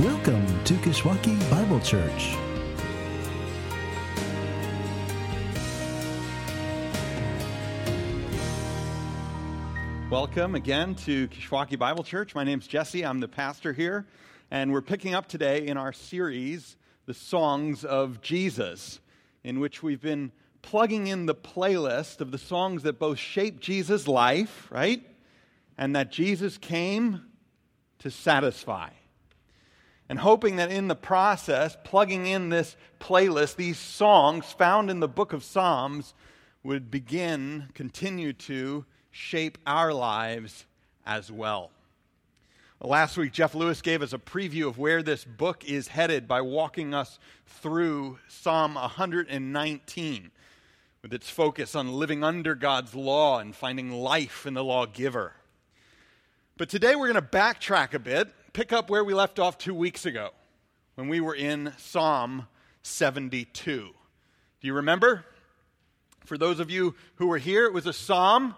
Welcome to Kishwaukee Bible Church. Welcome again to Kishwaukee Bible Church. My name's Jesse. I'm the pastor here, and we're picking up today in our series, The Songs of Jesus, in which we've been plugging in the playlist of the songs that both shape Jesus' life, right? And that Jesus came to satisfy. And hoping that in the process, plugging in this playlist, these songs found in the book of Psalms would begin, continue to shape our lives as well. Last week, Jeff Lewis gave us a preview of where this book is headed by walking us through Psalm 119 with its focus on living under God's law and finding life in the lawgiver. But today we're going to backtrack a bit, pick up where we left off two weeks ago when we were in Psalm 72. Do you remember? For those of you who were here, it was a psalm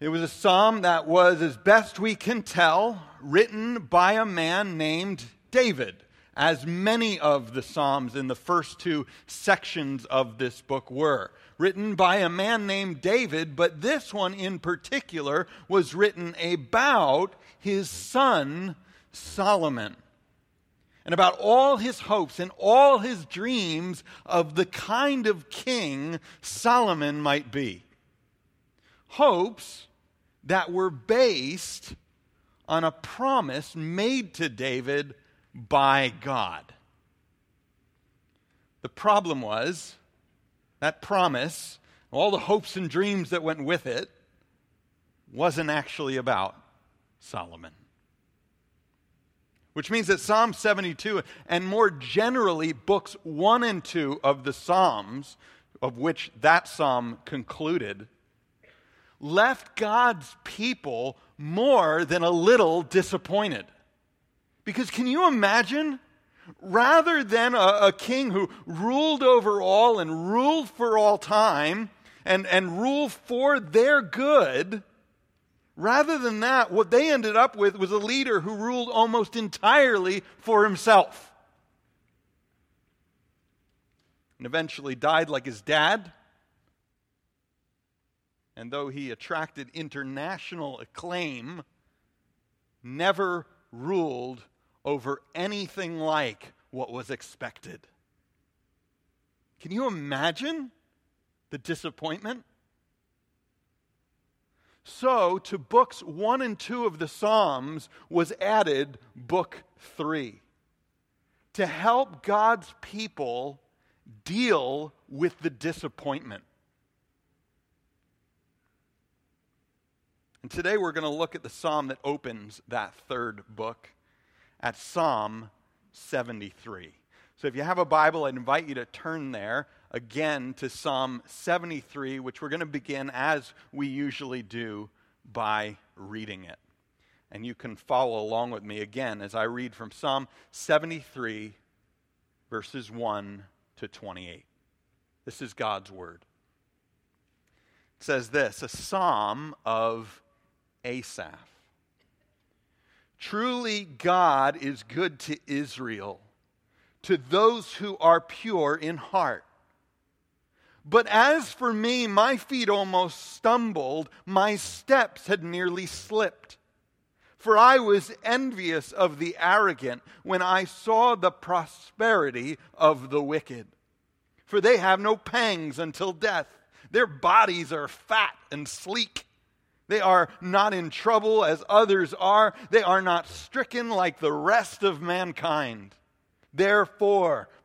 it was a psalm that was, as best we can tell, written by a man named David, as many of the psalms in the first two sections of this book were. Written by a man named David, but this one in particular was written about his son Solomon and about all his hopes and all his dreams of the kind of king Solomon might be. Hopes that were based on a promise made to David by God. The problem was that promise, all the hopes and dreams that went with it, wasn't actually about Solomon. Which means that Psalm 72, and more generally, books 1 and 2 of the Psalms, of which that psalm concluded, left God's people more than a little disappointed. Because can you imagine? Rather than a, a, king who ruled over all and ruled for all time and, and ruled for their good, rather than that, what they ended up with was a leader who ruled almost entirely for himself. And eventually died like his dad and though he attracted international acclaim, never ruled over anything like what was expected. Can you imagine the disappointment? So, to books one and two of the Psalms was added book three to help God's people deal with the disappointment. And today we're going to look at the psalm that opens that third book at Psalm 73. So if you have a Bible, I'd invite you to turn there again to Psalm 73, which we're going to begin as we usually do by reading it. And you can follow along with me again as I read from Psalm 73, verses 1 to 28. This is God's word. It says this a psalm of Asaph. Truly, God is good to Israel, to those who are pure in heart. But as for me, my feet almost stumbled, my steps had nearly slipped. For I was envious of the arrogant when I saw the prosperity of the wicked. For they have no pangs until death, their bodies are fat and sleek. They are not in trouble as others are. They are not stricken like the rest of mankind. Therefore,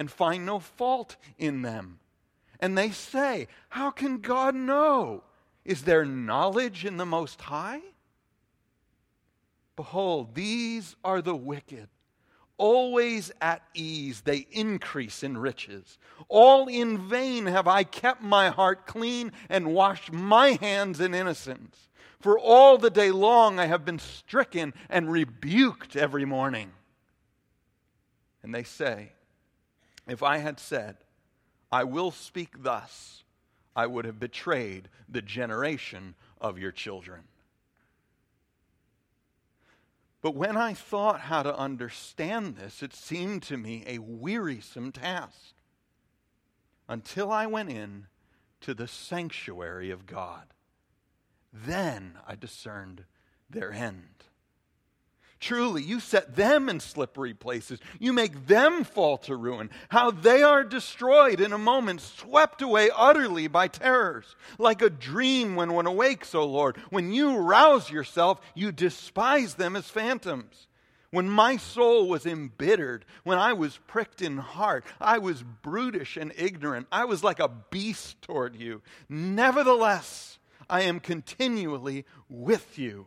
and find no fault in them. And they say, How can God know? Is there knowledge in the Most High? Behold, these are the wicked always at ease, they increase in riches. All in vain have I kept my heart clean and washed my hands in innocence. For all the day long I have been stricken and rebuked every morning. And they say, If I had said, I will speak thus, I would have betrayed the generation of your children. But when I thought how to understand this, it seemed to me a wearisome task until I went in to the sanctuary of God. Then I discerned their end. Truly, you set them in slippery places. You make them fall to ruin. How they are destroyed in a moment, swept away utterly by terrors. Like a dream when one awakes, O Lord. When you rouse yourself, you despise them as phantoms. When my soul was embittered, when I was pricked in heart, I was brutish and ignorant. I was like a beast toward you. Nevertheless, I am continually with you.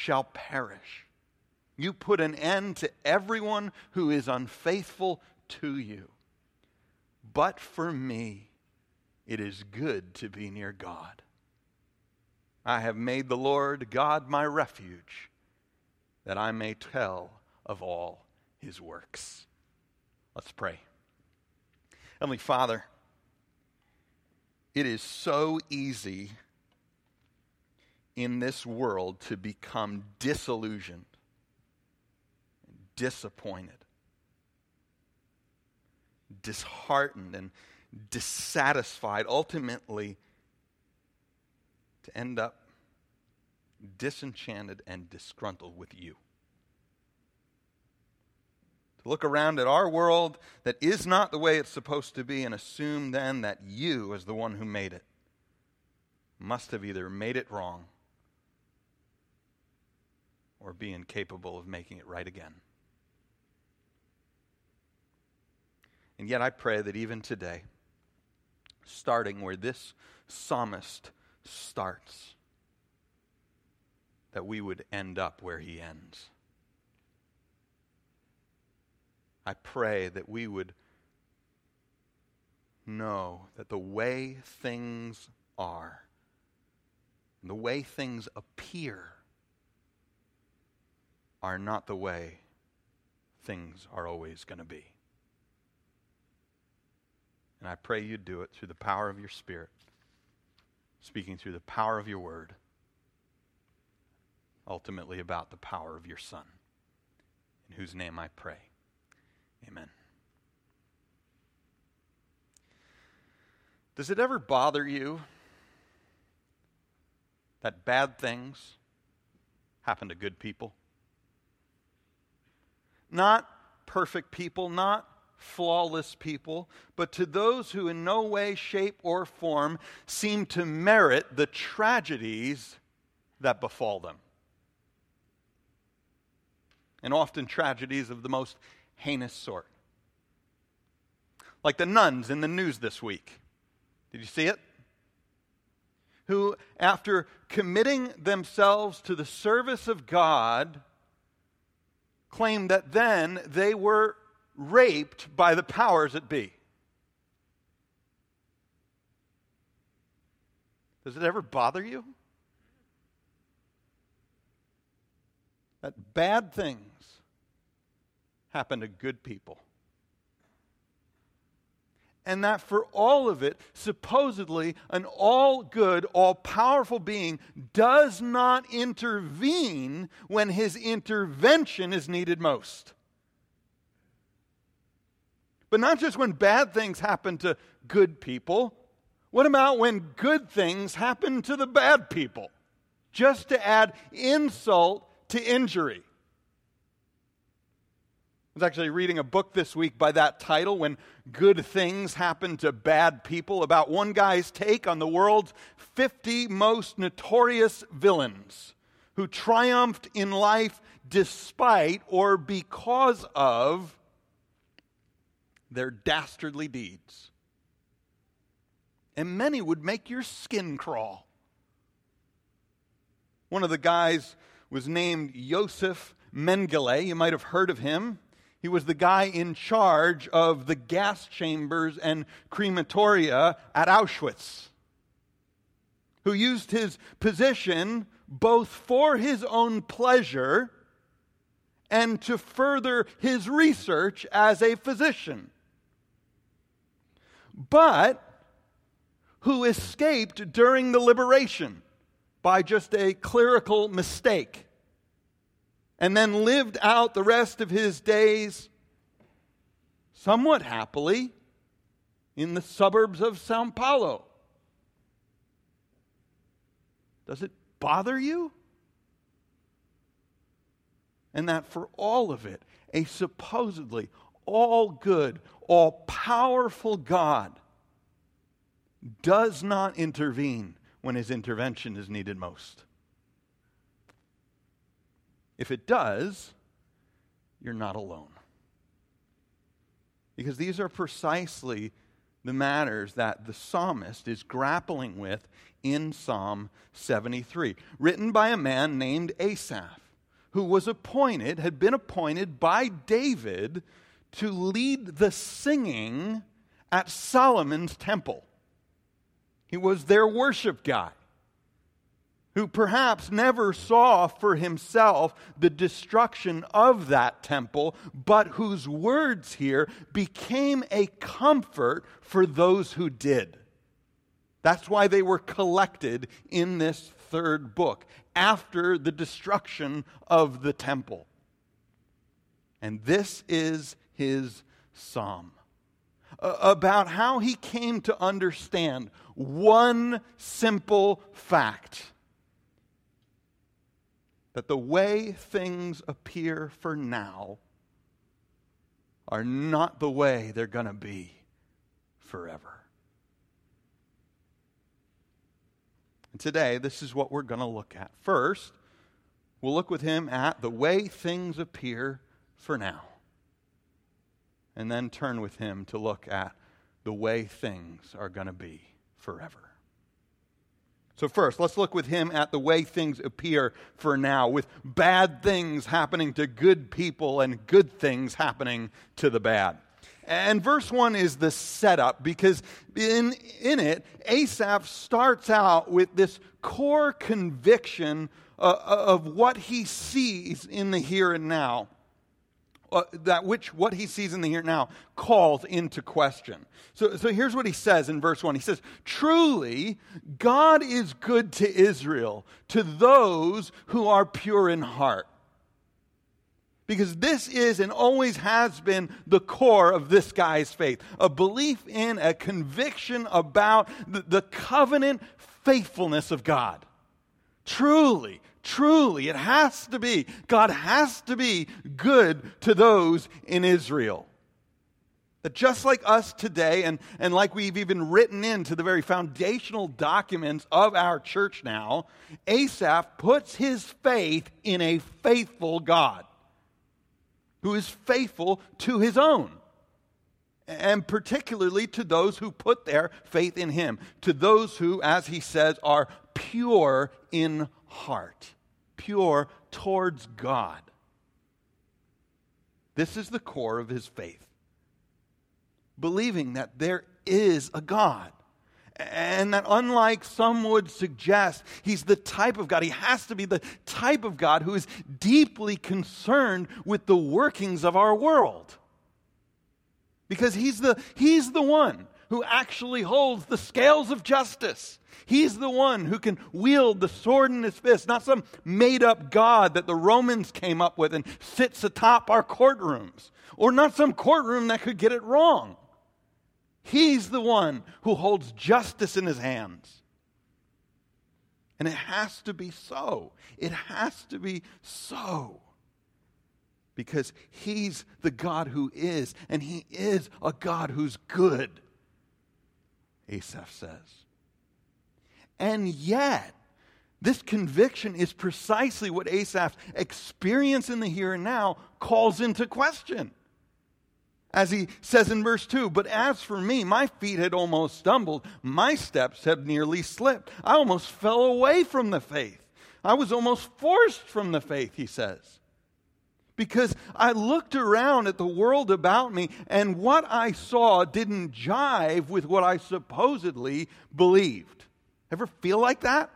shall perish. You put an end to everyone who is unfaithful to you. But for me, it is good to be near God. I have made the Lord God my refuge, that I may tell of all his works. Let's pray. Heavenly Father, it is so easy in this world to become disillusioned, disappointed, disheartened, and dissatisfied, ultimately to end up disenchanted and disgruntled with you. To look around at our world that is not the way it's supposed to be and assume then that you, as the one who made it, must have either made it wrong or be incapable of making it right again. And yet, I pray that even today, starting where this psalmist starts, that we would end up where he ends. I pray that we would know that the way things are, the way things appear, are not the way things are always going to be. And I pray you do it through the power of your Spirit, speaking through the power of your word, ultimately about the power of your Son, in whose name I pray. Amen. Does it ever bother you that bad things happen to good people? Not perfect people, not flawless people, but to those who in no way, shape, or form seem to merit the tragedies that befall them. And often tragedies of the most heinous sort. Like the nuns in the news this week. Did you see it? Who, after committing themselves to the service of God, claimed that then they were raped by the powers that be. Does it ever bother you? That bad things happen to good people and that for all of it, supposedly an all good, all powerful being does not intervene when his intervention is needed most. But not just when bad things happen to good people. What about when good things happen to the bad people? Just to add insult to injury. Was actually reading a book this week by that title, When Good Things Happen to Bad People, about one guy's take on the world's 50 most notorious villains who triumphed in life despite or because of their dastardly deeds. And many would make your skin crawl. One of the guys was named Josef Mengele. You might have heard of him. He was the guy in charge of the gas chambers and crematoria at Auschwitz, who used his position both for his own pleasure and to further his research as a physician, but who escaped during the liberation by just a clerical mistake and then lived out the rest of his days somewhat happily in the suburbs of Sao Paulo. Does it bother you? And that for all of it, a supposedly all good, all powerful God does not intervene when his intervention is needed most. If it does, you're not alone. Because these are precisely the matters that the psalmist is grappling with in Psalm 73, written by a man named Asaph, who was appointed, had been appointed by David to lead the singing at Solomon's temple. He was their worship guy who perhaps never saw for himself the destruction of that temple, but whose words here became a comfort for those who did. That's why they were collected in this third book after the destruction of the temple. And this is his psalm about how he came to understand one simple fact that the way things appear for now are not the way they're going to be forever. And today, this is what we're going to look at. First, we'll look with him at the way things appear for now. And then turn with him to look at the way things are going to be forever. So, first, let's look with him at the way things appear for now, with bad things happening to good people and good things happening to the bad. And verse 1 is the setup because in, in it, Asaph starts out with this core conviction uh, of what he sees in the here and now uh, that which what he sees in the here now calls into question. So, so here's what he says in verse 1. He says, Truly, God is good to Israel, to those who are pure in heart. Because this is and always has been the core of this guy's faith a belief in, a conviction about the, the covenant faithfulness of God. Truly, Truly, it has to be. God has to be good to those in Israel. That just like us today, and, and like we've even written into the very foundational documents of our church now, Asaph puts his faith in a faithful God who is faithful to his own. And particularly to those who put their faith in him, to those who, as he says, are pure in heart, pure towards God. This is the core of his faith. Believing that there is a God. And that, unlike some would suggest, he's the type of God, he has to be the type of God who is deeply concerned with the workings of our world. Because he's the, he's the one who actually holds the scales of justice. He's the one who can wield the sword in his fist, not some made up God that the Romans came up with and sits atop our courtrooms, or not some courtroom that could get it wrong. He's the one who holds justice in his hands. And it has to be so. It has to be so because he's the God who is, and he is a God who's good, Asaph says. And yet, this conviction is precisely what Asaph's experience in the here and now calls into question. As he says in verse 2, but as for me, my feet had almost stumbled, my steps had nearly slipped. I almost fell away from the faith. I was almost forced from the faith, he says. Because I looked around at the world about me, and what I saw didn't jive with what I supposedly believed. Ever feel like that?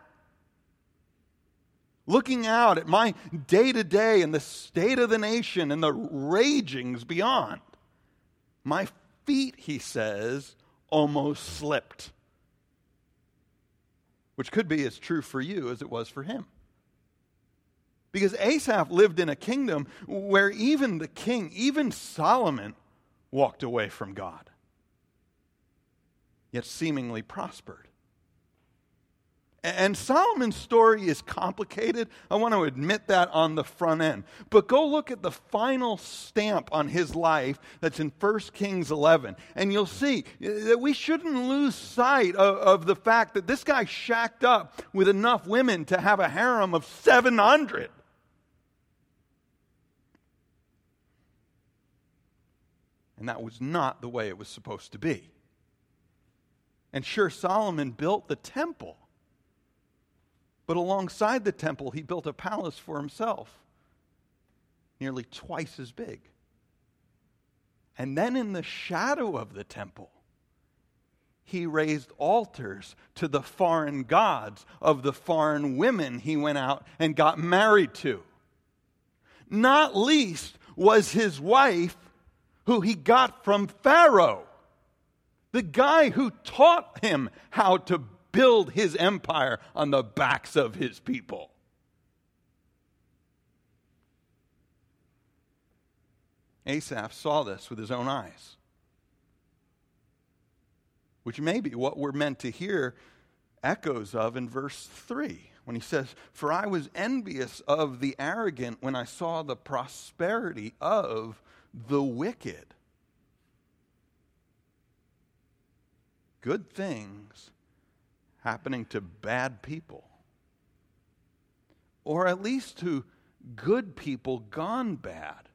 Looking out at my day to day and the state of the nation and the ragings beyond my feet, he says, almost slipped. Which could be as true for you as it was for him. Because Asaph lived in a kingdom where even the king, even Solomon, walked away from God, yet seemingly prospered. And Solomon's story is complicated. I want to admit that on the front end. But go look at the final stamp on his life that's in 1 Kings 11. And you'll see that we shouldn't lose sight of, of the fact that this guy shacked up with enough women to have a harem of 700. And that was not the way it was supposed to be. And sure, Solomon built the temple. But alongside the temple, he built a palace for himself, nearly twice as big. And then in the shadow of the temple, he raised altars to the foreign gods of the foreign women he went out and got married to. Not least was his wife, who he got from Pharaoh, the guy who taught him how to build his empire on the backs of his people. Asaph saw this with his own eyes, which may be what we're meant to hear echoes of in verse 3 when he says, For I was envious of the arrogant when I saw the prosperity of the wicked. Good things happening to bad people, or at least to good people gone bad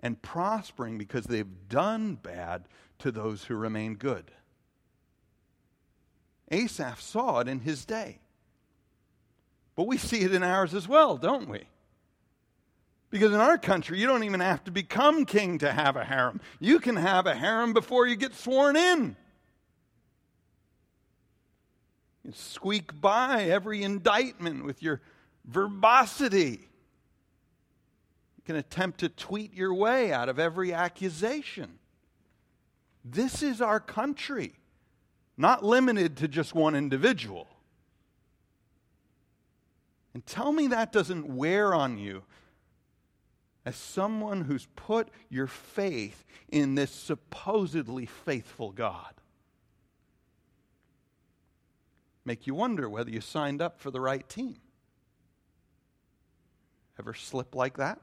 and prospering because they've done bad to those who remain good. Asaph saw it in his day. But we see it in ours as well, don't we? Because in our country, you don't even have to become king to have a harem. You can have a harem before you get sworn in. You squeak by every indictment with your verbosity. You can attempt to tweet your way out of every accusation. This is our country, not limited to just one individual. And tell me that doesn't wear on you as someone who's put your faith in this supposedly faithful God make you wonder whether you signed up for the right team. Ever slip like that?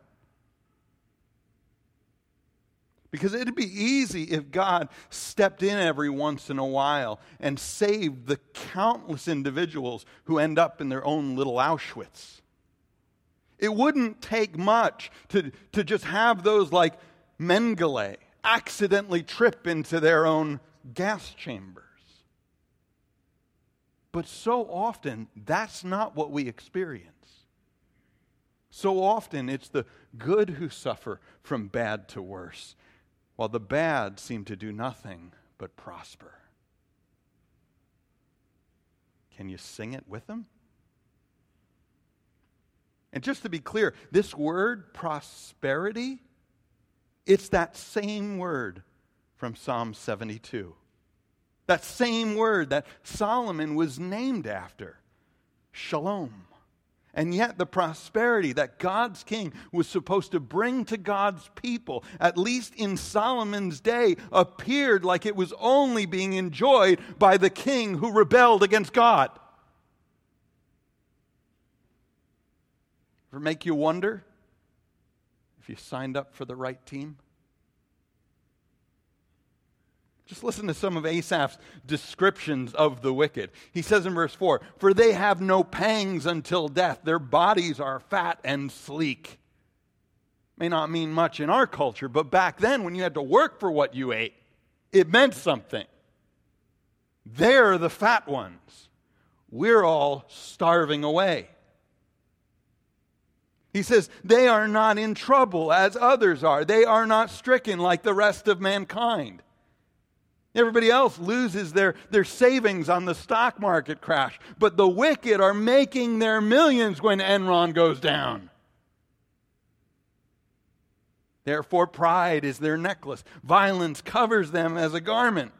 Because it'd be easy if God stepped in every once in a while and saved the countless individuals who end up in their own little Auschwitz. It wouldn't take much to, to just have those like Mengele accidentally trip into their own gas chambers. But so often, that's not what we experience. So often, it's the good who suffer from bad to worse, while the bad seem to do nothing but prosper. Can you sing it with them? And just to be clear, this word prosperity, it's that same word from Psalm 72. That same word that Solomon was named after shalom. And yet, the prosperity that God's king was supposed to bring to God's people, at least in Solomon's day, appeared like it was only being enjoyed by the king who rebelled against God. Ever make you wonder if you signed up for the right team? Just listen to some of Asaph's descriptions of the wicked. He says in verse 4 For they have no pangs until death, their bodies are fat and sleek. May not mean much in our culture, but back then when you had to work for what you ate, it meant something. They're the fat ones. We're all starving away. He says, they are not in trouble as others are. They are not stricken like the rest of mankind. Everybody else loses their, their savings on the stock market crash, but the wicked are making their millions when Enron goes down. Therefore, pride is their necklace. Violence covers them as a garment.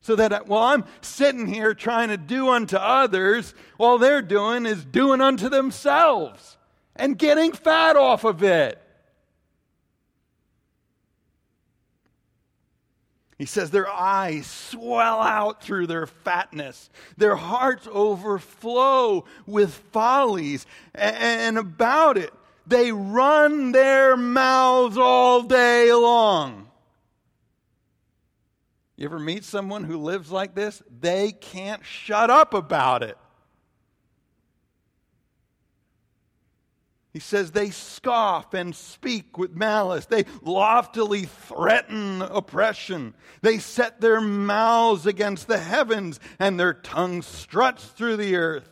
So that uh, while I'm sitting here trying to do unto others, all they're doing is doing unto themselves and getting fat off of it. He says their eyes swell out through their fatness. Their hearts overflow with follies. And about it, they run their mouths all day long. You ever meet someone who lives like this? They can't shut up about it. He says they scoff and speak with malice. They loftily threaten oppression. They set their mouths against the heavens and their tongue struts through the earth.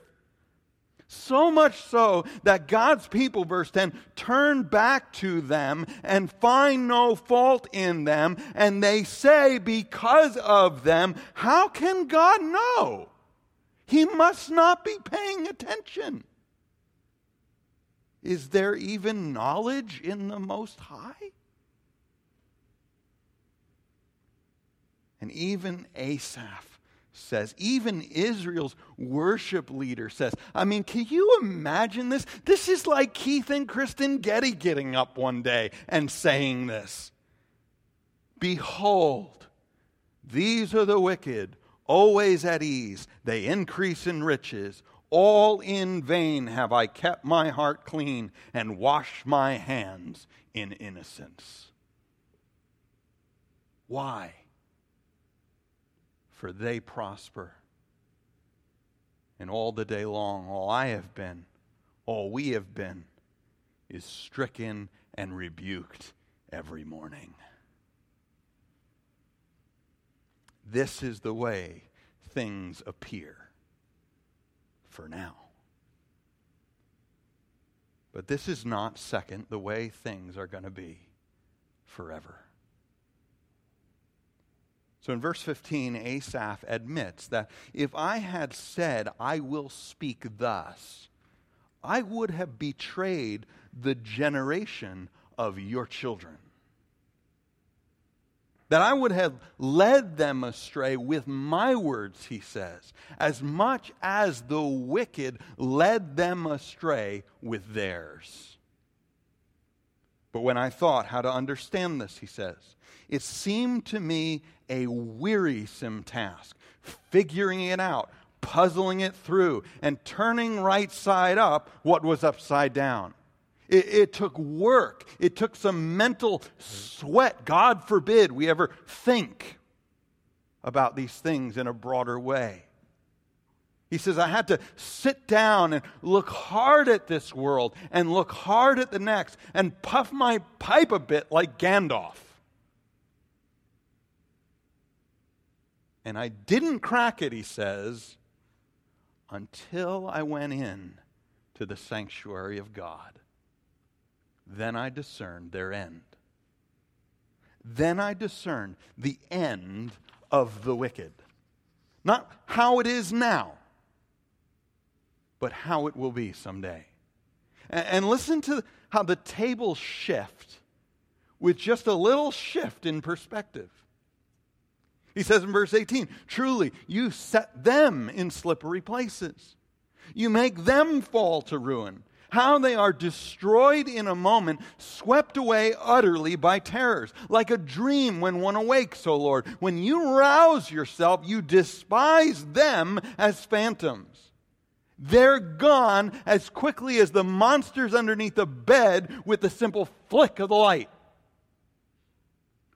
So much so that God's people, verse 10, turn back to them and find no fault in them. And they say, because of them, how can God know? He must not be paying attention. Is there even knowledge in the Most High? And even Asaph says, even Israel's worship leader says, I mean, can you imagine this? This is like Keith and Kristen Getty getting up one day and saying this Behold, these are the wicked, always at ease. They increase in riches. All in vain have I kept my heart clean and washed my hands in innocence. Why? For they prosper. And all the day long, all I have been, all we have been, is stricken and rebuked every morning. This is the way things appear for now. But this is not, second, the way things are going to be forever. So in verse 15, Asaph admits that if I had said, I will speak thus, I would have betrayed the generation of your children that I would have led them astray with my words, he says, as much as the wicked led them astray with theirs. But when I thought how to understand this, he says, it seemed to me a wearisome task, figuring it out, puzzling it through, and turning right side up what was upside down. It, it, took work. It took some mental sweat. God forbid we ever think about these things in a broader way. He says, I had to sit down and look hard at this world and look hard at the next and puff my pipe a bit like Gandalf. And I didn't crack it, he says, until I went in to the sanctuary of God. Then I discerned their end. Then I discerned the end of the wicked. Not how it is now, but how it will be someday. And listen to how the tables shift with just a little shift in perspective. He says in verse 18, Truly, you set them in slippery places. You make them fall to ruin how they are destroyed in a moment, swept away utterly by terrors, like a dream when one awakes, O Lord. When you rouse yourself, you despise them as phantoms. They're gone as quickly as the monsters underneath the bed with the simple flick of the light.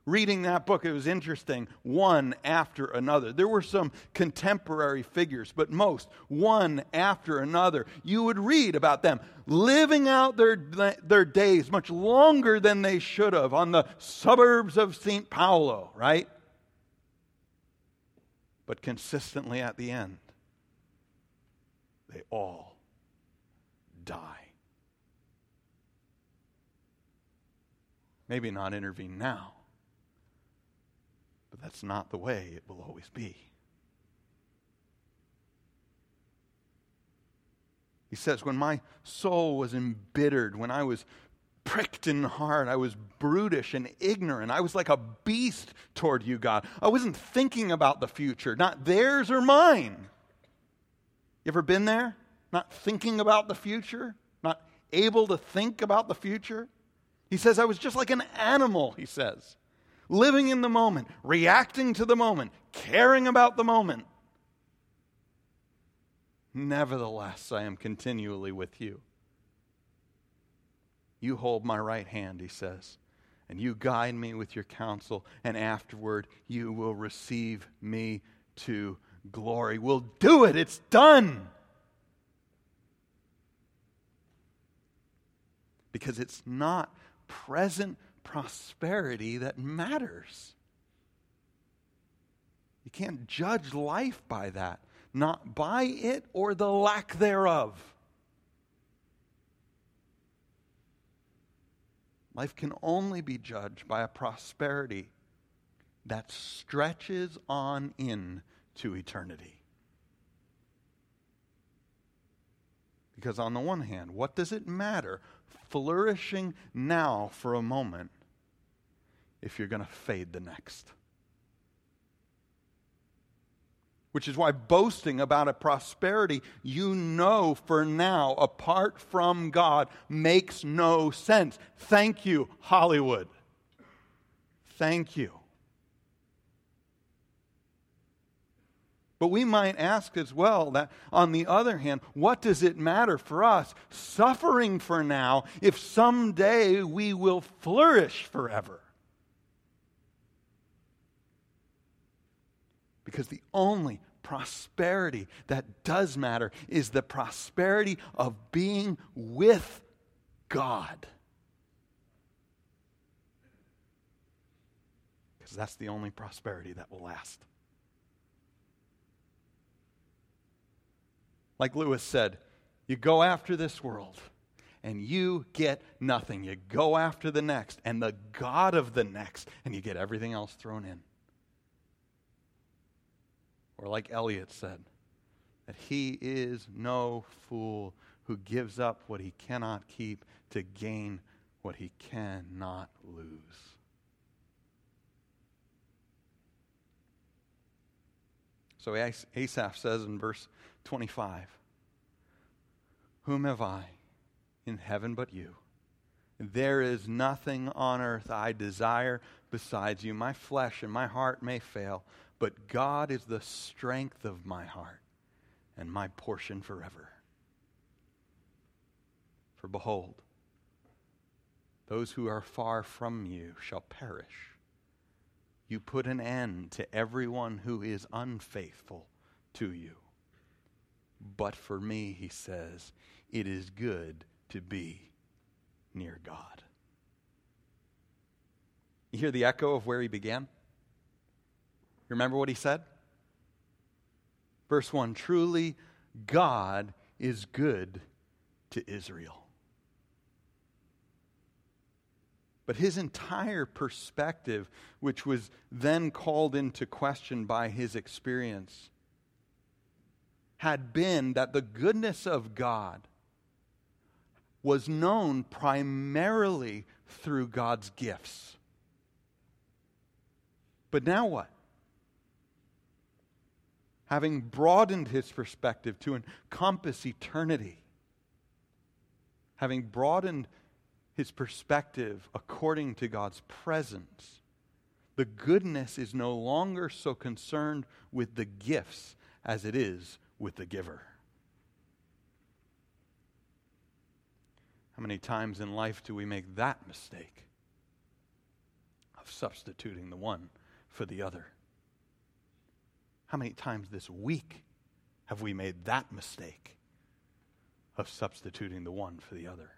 Reading that book, it was interesting, one after another. There were some contemporary figures, but most, one after another. You would read about them living out their, their days much longer than they should have on the suburbs of St. Paulo, right? But consistently at the end, they all die. Maybe not intervene now, but that's not the way it will always be. He says, When my soul was embittered, when I was pricked in heart, I was brutish and ignorant, I was like a beast toward you, God. I wasn't thinking about the future, not theirs or mine. You ever been there? Not thinking about the future? Not able to think about the future? He says, I was just like an animal, he says, living in the moment, reacting to the moment, caring about the moment. Nevertheless, I am continually with you. You hold my right hand, he says, and you guide me with your counsel, and afterward you will receive me to glory. We'll do it. It's done. Because it's not present prosperity that matters. You can't judge life by that, not by it or the lack thereof. Life can only be judged by a prosperity that stretches on in to eternity. Because, on the one hand, what does it matter flourishing now for a moment if you're going to fade the next? Which is why boasting about a prosperity you know for now, apart from God, makes no sense. Thank you, Hollywood. Thank you. But we might ask as well that, on the other hand, what does it matter for us suffering for now if someday we will flourish forever? Because the only prosperity that does matter is the prosperity of being with God. Because that's the only prosperity that will last. Like Lewis said, you go after this world and you get nothing. You go after the next and the God of the next, and you get everything else thrown in. Or, like Elliot said, that he is no fool who gives up what he cannot keep to gain what he cannot lose. So Asaph says in verse 25 Whom have I in heaven but you? There is nothing on earth I desire besides you. My flesh and my heart may fail, but God is the strength of my heart and my portion forever. For behold, those who are far from you shall perish. You put an end to everyone who is unfaithful to you. But for me, he says, it is good to be near God. You hear the echo of where he began? Remember what he said? Verse 1 Truly, God is good to Israel. But his entire perspective, which was then called into question by his experience, had been that the goodness of God was known primarily through God's gifts. But now what? having broadened his perspective to encompass eternity, having broadened his perspective according to God's presence, the goodness is no longer so concerned with the gifts as it is with the giver. How many times in life do we make that mistake of substituting the one for the other? How many times this week have we made that mistake of substituting the one for the other?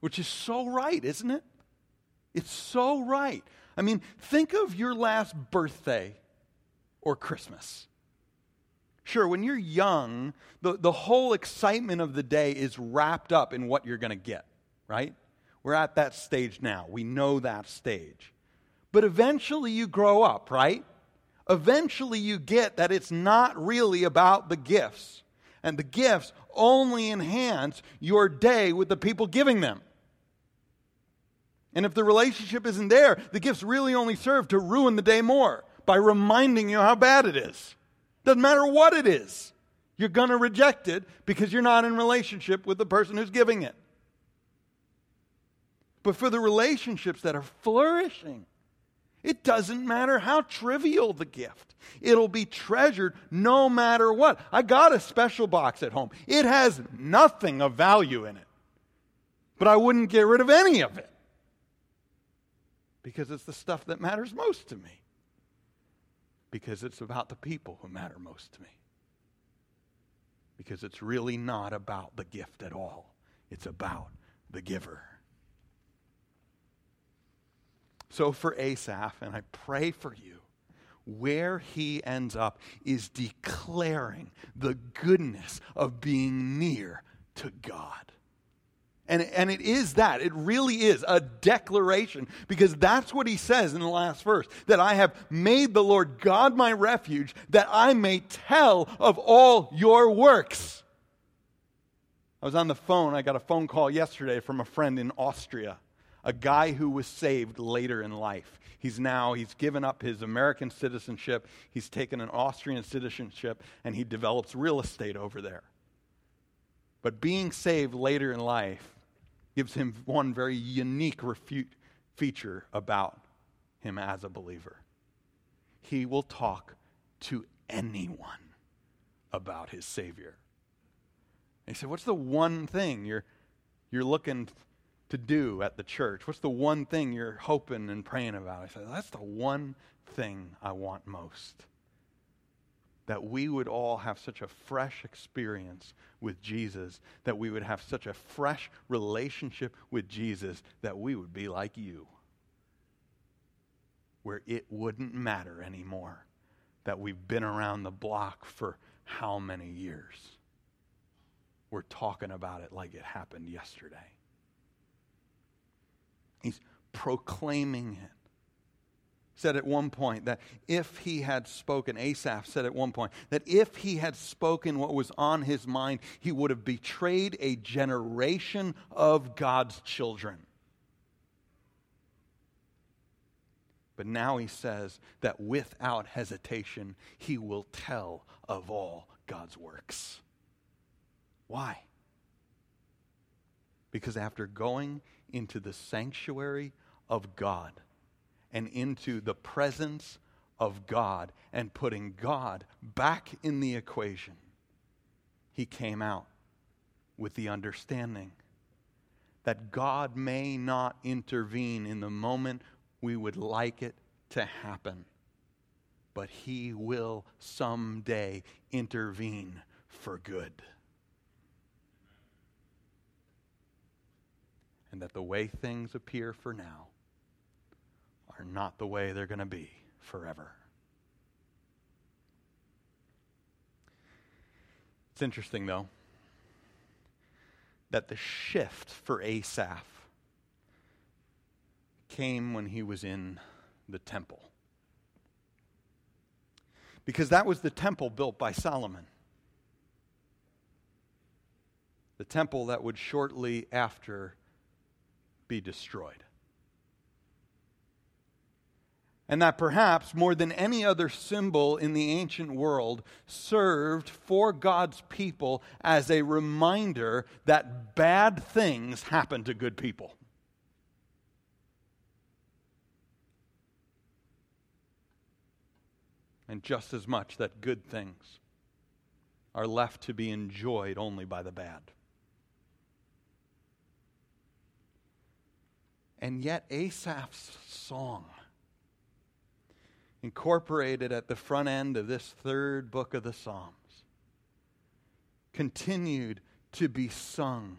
Which is so right, isn't it? It's so right. I mean, think of your last birthday or Christmas. Sure, when you're young, the, the whole excitement of the day is wrapped up in what you're going to get, right? We're at that stage now. We know that stage. But eventually you grow up, right? Eventually you get that it's not really about the gifts. And the gifts only enhance your day with the people giving them. And if the relationship isn't there, the gifts really only serve to ruin the day more by reminding you how bad it is. Doesn't matter what it is. You're going to reject it because you're not in relationship with the person who's giving it. But for the relationships that are flourishing, it doesn't matter how trivial the gift. It'll be treasured no matter what. I got a special box at home. It has nothing of value in it. But I wouldn't get rid of any of it because it's the stuff that matters most to me. Because it's about the people who matter most to me. Because it's really not about the gift at all, it's about the giver. So for Asaph, and I pray for you, where he ends up is declaring the goodness of being near to God. And, and it is that. It really is a declaration because that's what he says in the last verse that I have made the Lord God my refuge that I may tell of all your works. I was on the phone. I got a phone call yesterday from a friend in Austria, a guy who was saved later in life. He's now, he's given up his American citizenship, he's taken an Austrian citizenship, and he develops real estate over there. But being saved later in life gives him one very unique refute, feature about him as a believer. He will talk to anyone about his Savior. And he said, What's the one thing you're, you're looking to do at the church? What's the one thing you're hoping and praying about? I said, That's the one thing I want most that we would all have such a fresh experience with Jesus, that we would have such a fresh relationship with Jesus, that we would be like you, where it wouldn't matter anymore that we've been around the block for how many years. We're talking about it like it happened yesterday. He's proclaiming it said at one point that if he had spoken, Asaph said at one point, that if he had spoken what was on his mind, he would have betrayed a generation of God's children. But now he says that without hesitation, he will tell of all God's works. Why? Because after going into the sanctuary of God, and into the presence of God and putting God back in the equation, he came out with the understanding that God may not intervene in the moment we would like it to happen, but he will someday intervene for good. And that the way things appear for now are not the way they're going to be forever. It's interesting, though, that the shift for Asaph came when he was in the temple. Because that was the temple built by Solomon. The temple that would shortly after be destroyed and that perhaps more than any other symbol in the ancient world served for God's people as a reminder that bad things happen to good people. And just as much that good things are left to be enjoyed only by the bad. And yet, Asaph's song, incorporated at the front end of this third book of the Psalms, continued to be sung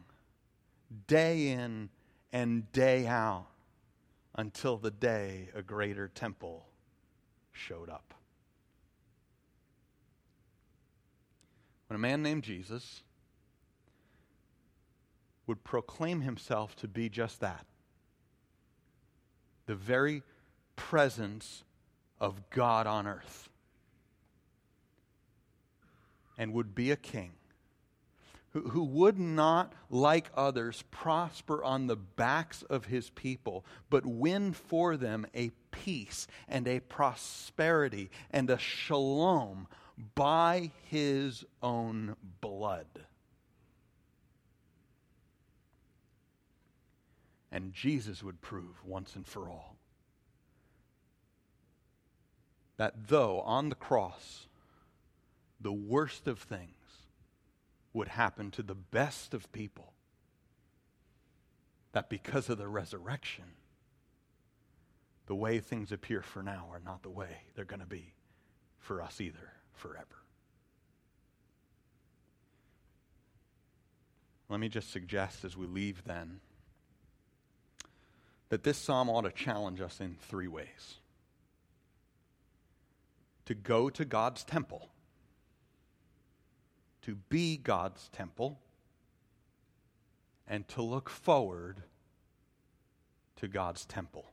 day in and day out until the day a greater temple showed up. When a man named Jesus would proclaim himself to be just that the very presence of God on earth, and would be a king who, who would not, like others, prosper on the backs of his people, but win for them a peace and a prosperity and a shalom by his own blood. And Jesus would prove once and for all that though on the cross, the worst of things would happen to the best of people, that because of the resurrection, the way things appear for now are not the way they're going to be for us either forever. Let me just suggest as we leave then that this psalm ought to challenge us in three ways to go to God's temple to be God's temple and to look forward to God's temple.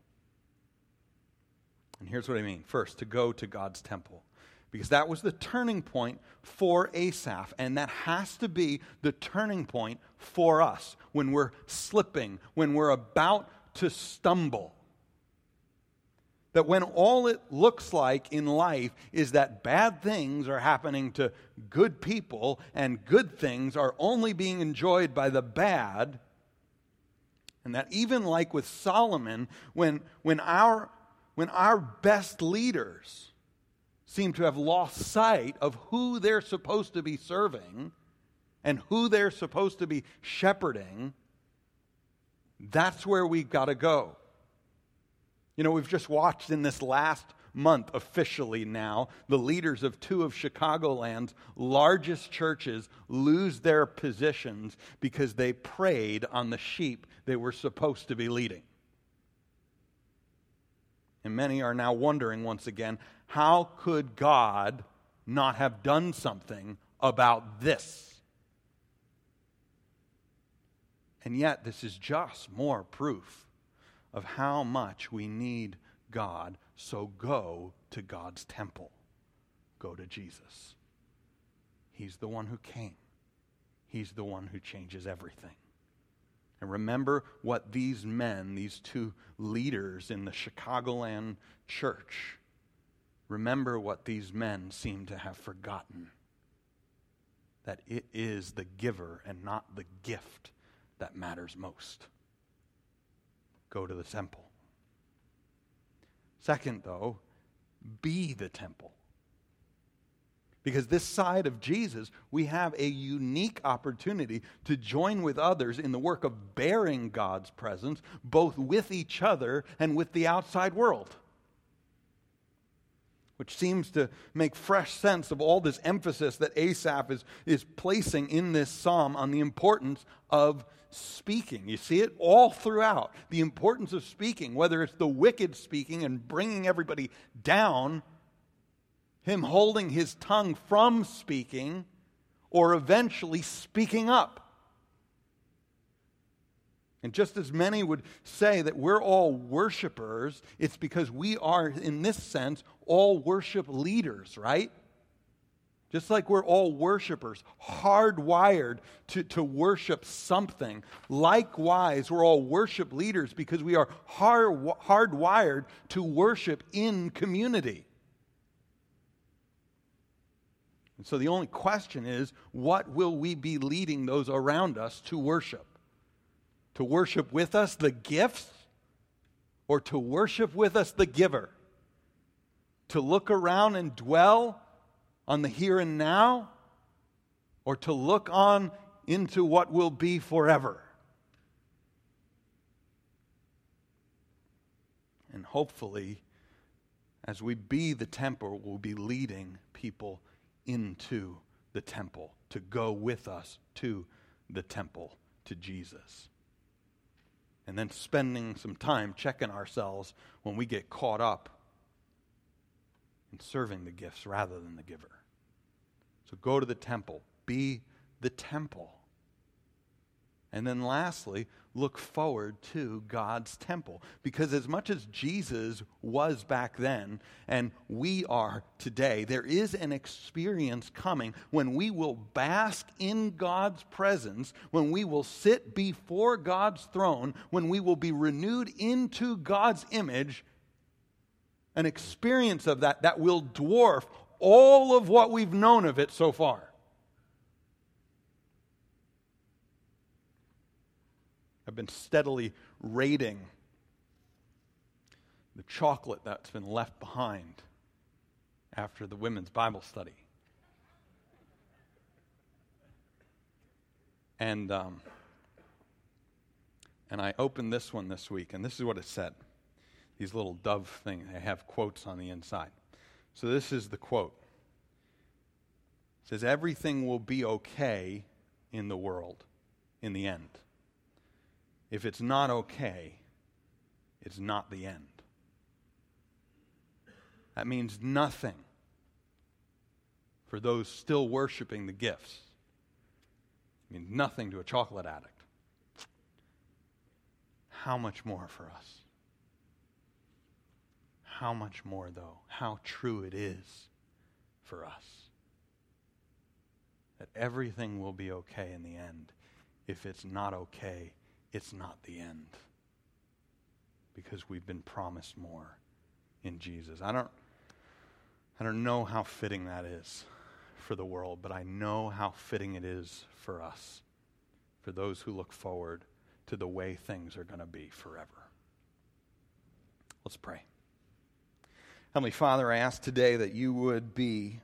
And here's what I mean first, to go to God's temple. Because that was the turning point for Asaph, and that has to be the turning point for us when we're slipping, when we're about to stumble. That when all it looks like in life is that bad things are happening to good people and good things are only being enjoyed by the bad, and that even like with Solomon, when, when, our, when our best leaders seem to have lost sight of who they're supposed to be serving and who they're supposed to be shepherding, that's where we've got to go. You know, we've just watched in this last month, officially now, the leaders of two of Chicagoland's largest churches lose their positions because they preyed on the sheep they were supposed to be leading. And many are now wondering once again how could God not have done something about this? And yet, this is just more proof of how much we need God. So go to God's temple. Go to Jesus. He's the one who came, He's the one who changes everything. And remember what these men, these two leaders in the Chicagoland church, remember what these men seem to have forgotten that it is the giver and not the gift that matters most go to the temple. Second, though, be the temple. Because this side of Jesus, we have a unique opportunity to join with others in the work of bearing God's presence, both with each other and with the outside world. Which seems to make fresh sense of all this emphasis that Asaph is, is placing in this psalm on the importance of speaking. You see it all throughout. The importance of speaking, whether it's the wicked speaking and bringing everybody down, him holding his tongue from speaking, or eventually speaking up. And just as many would say that we're all worshipers, it's because we are, in this sense, all worship leaders, right? Just like we're all worshipers, hardwired to, to worship something. Likewise, we're all worship leaders because we are hard, hardwired to worship in community. And so the only question is what will we be leading those around us to worship? To worship with us the gifts or to worship with us the giver? To look around and dwell on the here and now or to look on into what will be forever. And hopefully, as we be the temple, we'll be leading people into the temple to go with us to the temple to Jesus. And then spending some time checking ourselves when we get caught up in serving the gifts rather than the giver. So go to the temple, be the temple. And then lastly, look forward to God's temple. Because as much as Jesus was back then and we are today, there is an experience coming when we will bask in God's presence, when we will sit before God's throne, when we will be renewed into God's image. An experience of that that will dwarf all of what we've known of it so far. I've been steadily raiding the chocolate that's been left behind after the women's Bible study. And, um, and I opened this one this week, and this is what it said. These little dove things, they have quotes on the inside. So this is the quote. It says, Everything will be okay in the world in the end. If it's not okay, it's not the end. That means nothing for those still worshiping the gifts. It means nothing to a chocolate addict. How much more for us? How much more, though? How true it is for us that everything will be okay in the end. If it's not okay, it's not the end because we've been promised more in Jesus. I don't, I don't know how fitting that is for the world, but I know how fitting it is for us, for those who look forward to the way things are going to be forever. Let's pray. Heavenly Father, I ask today that you would be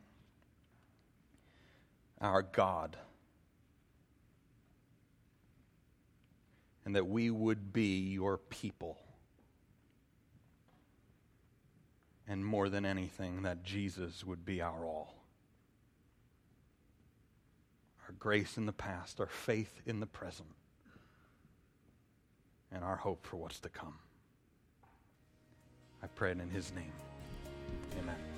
our God. And that we would be your people. And more than anything, that Jesus would be our all. Our grace in the past, our faith in the present, and our hope for what's to come. I pray it in his name. Amen.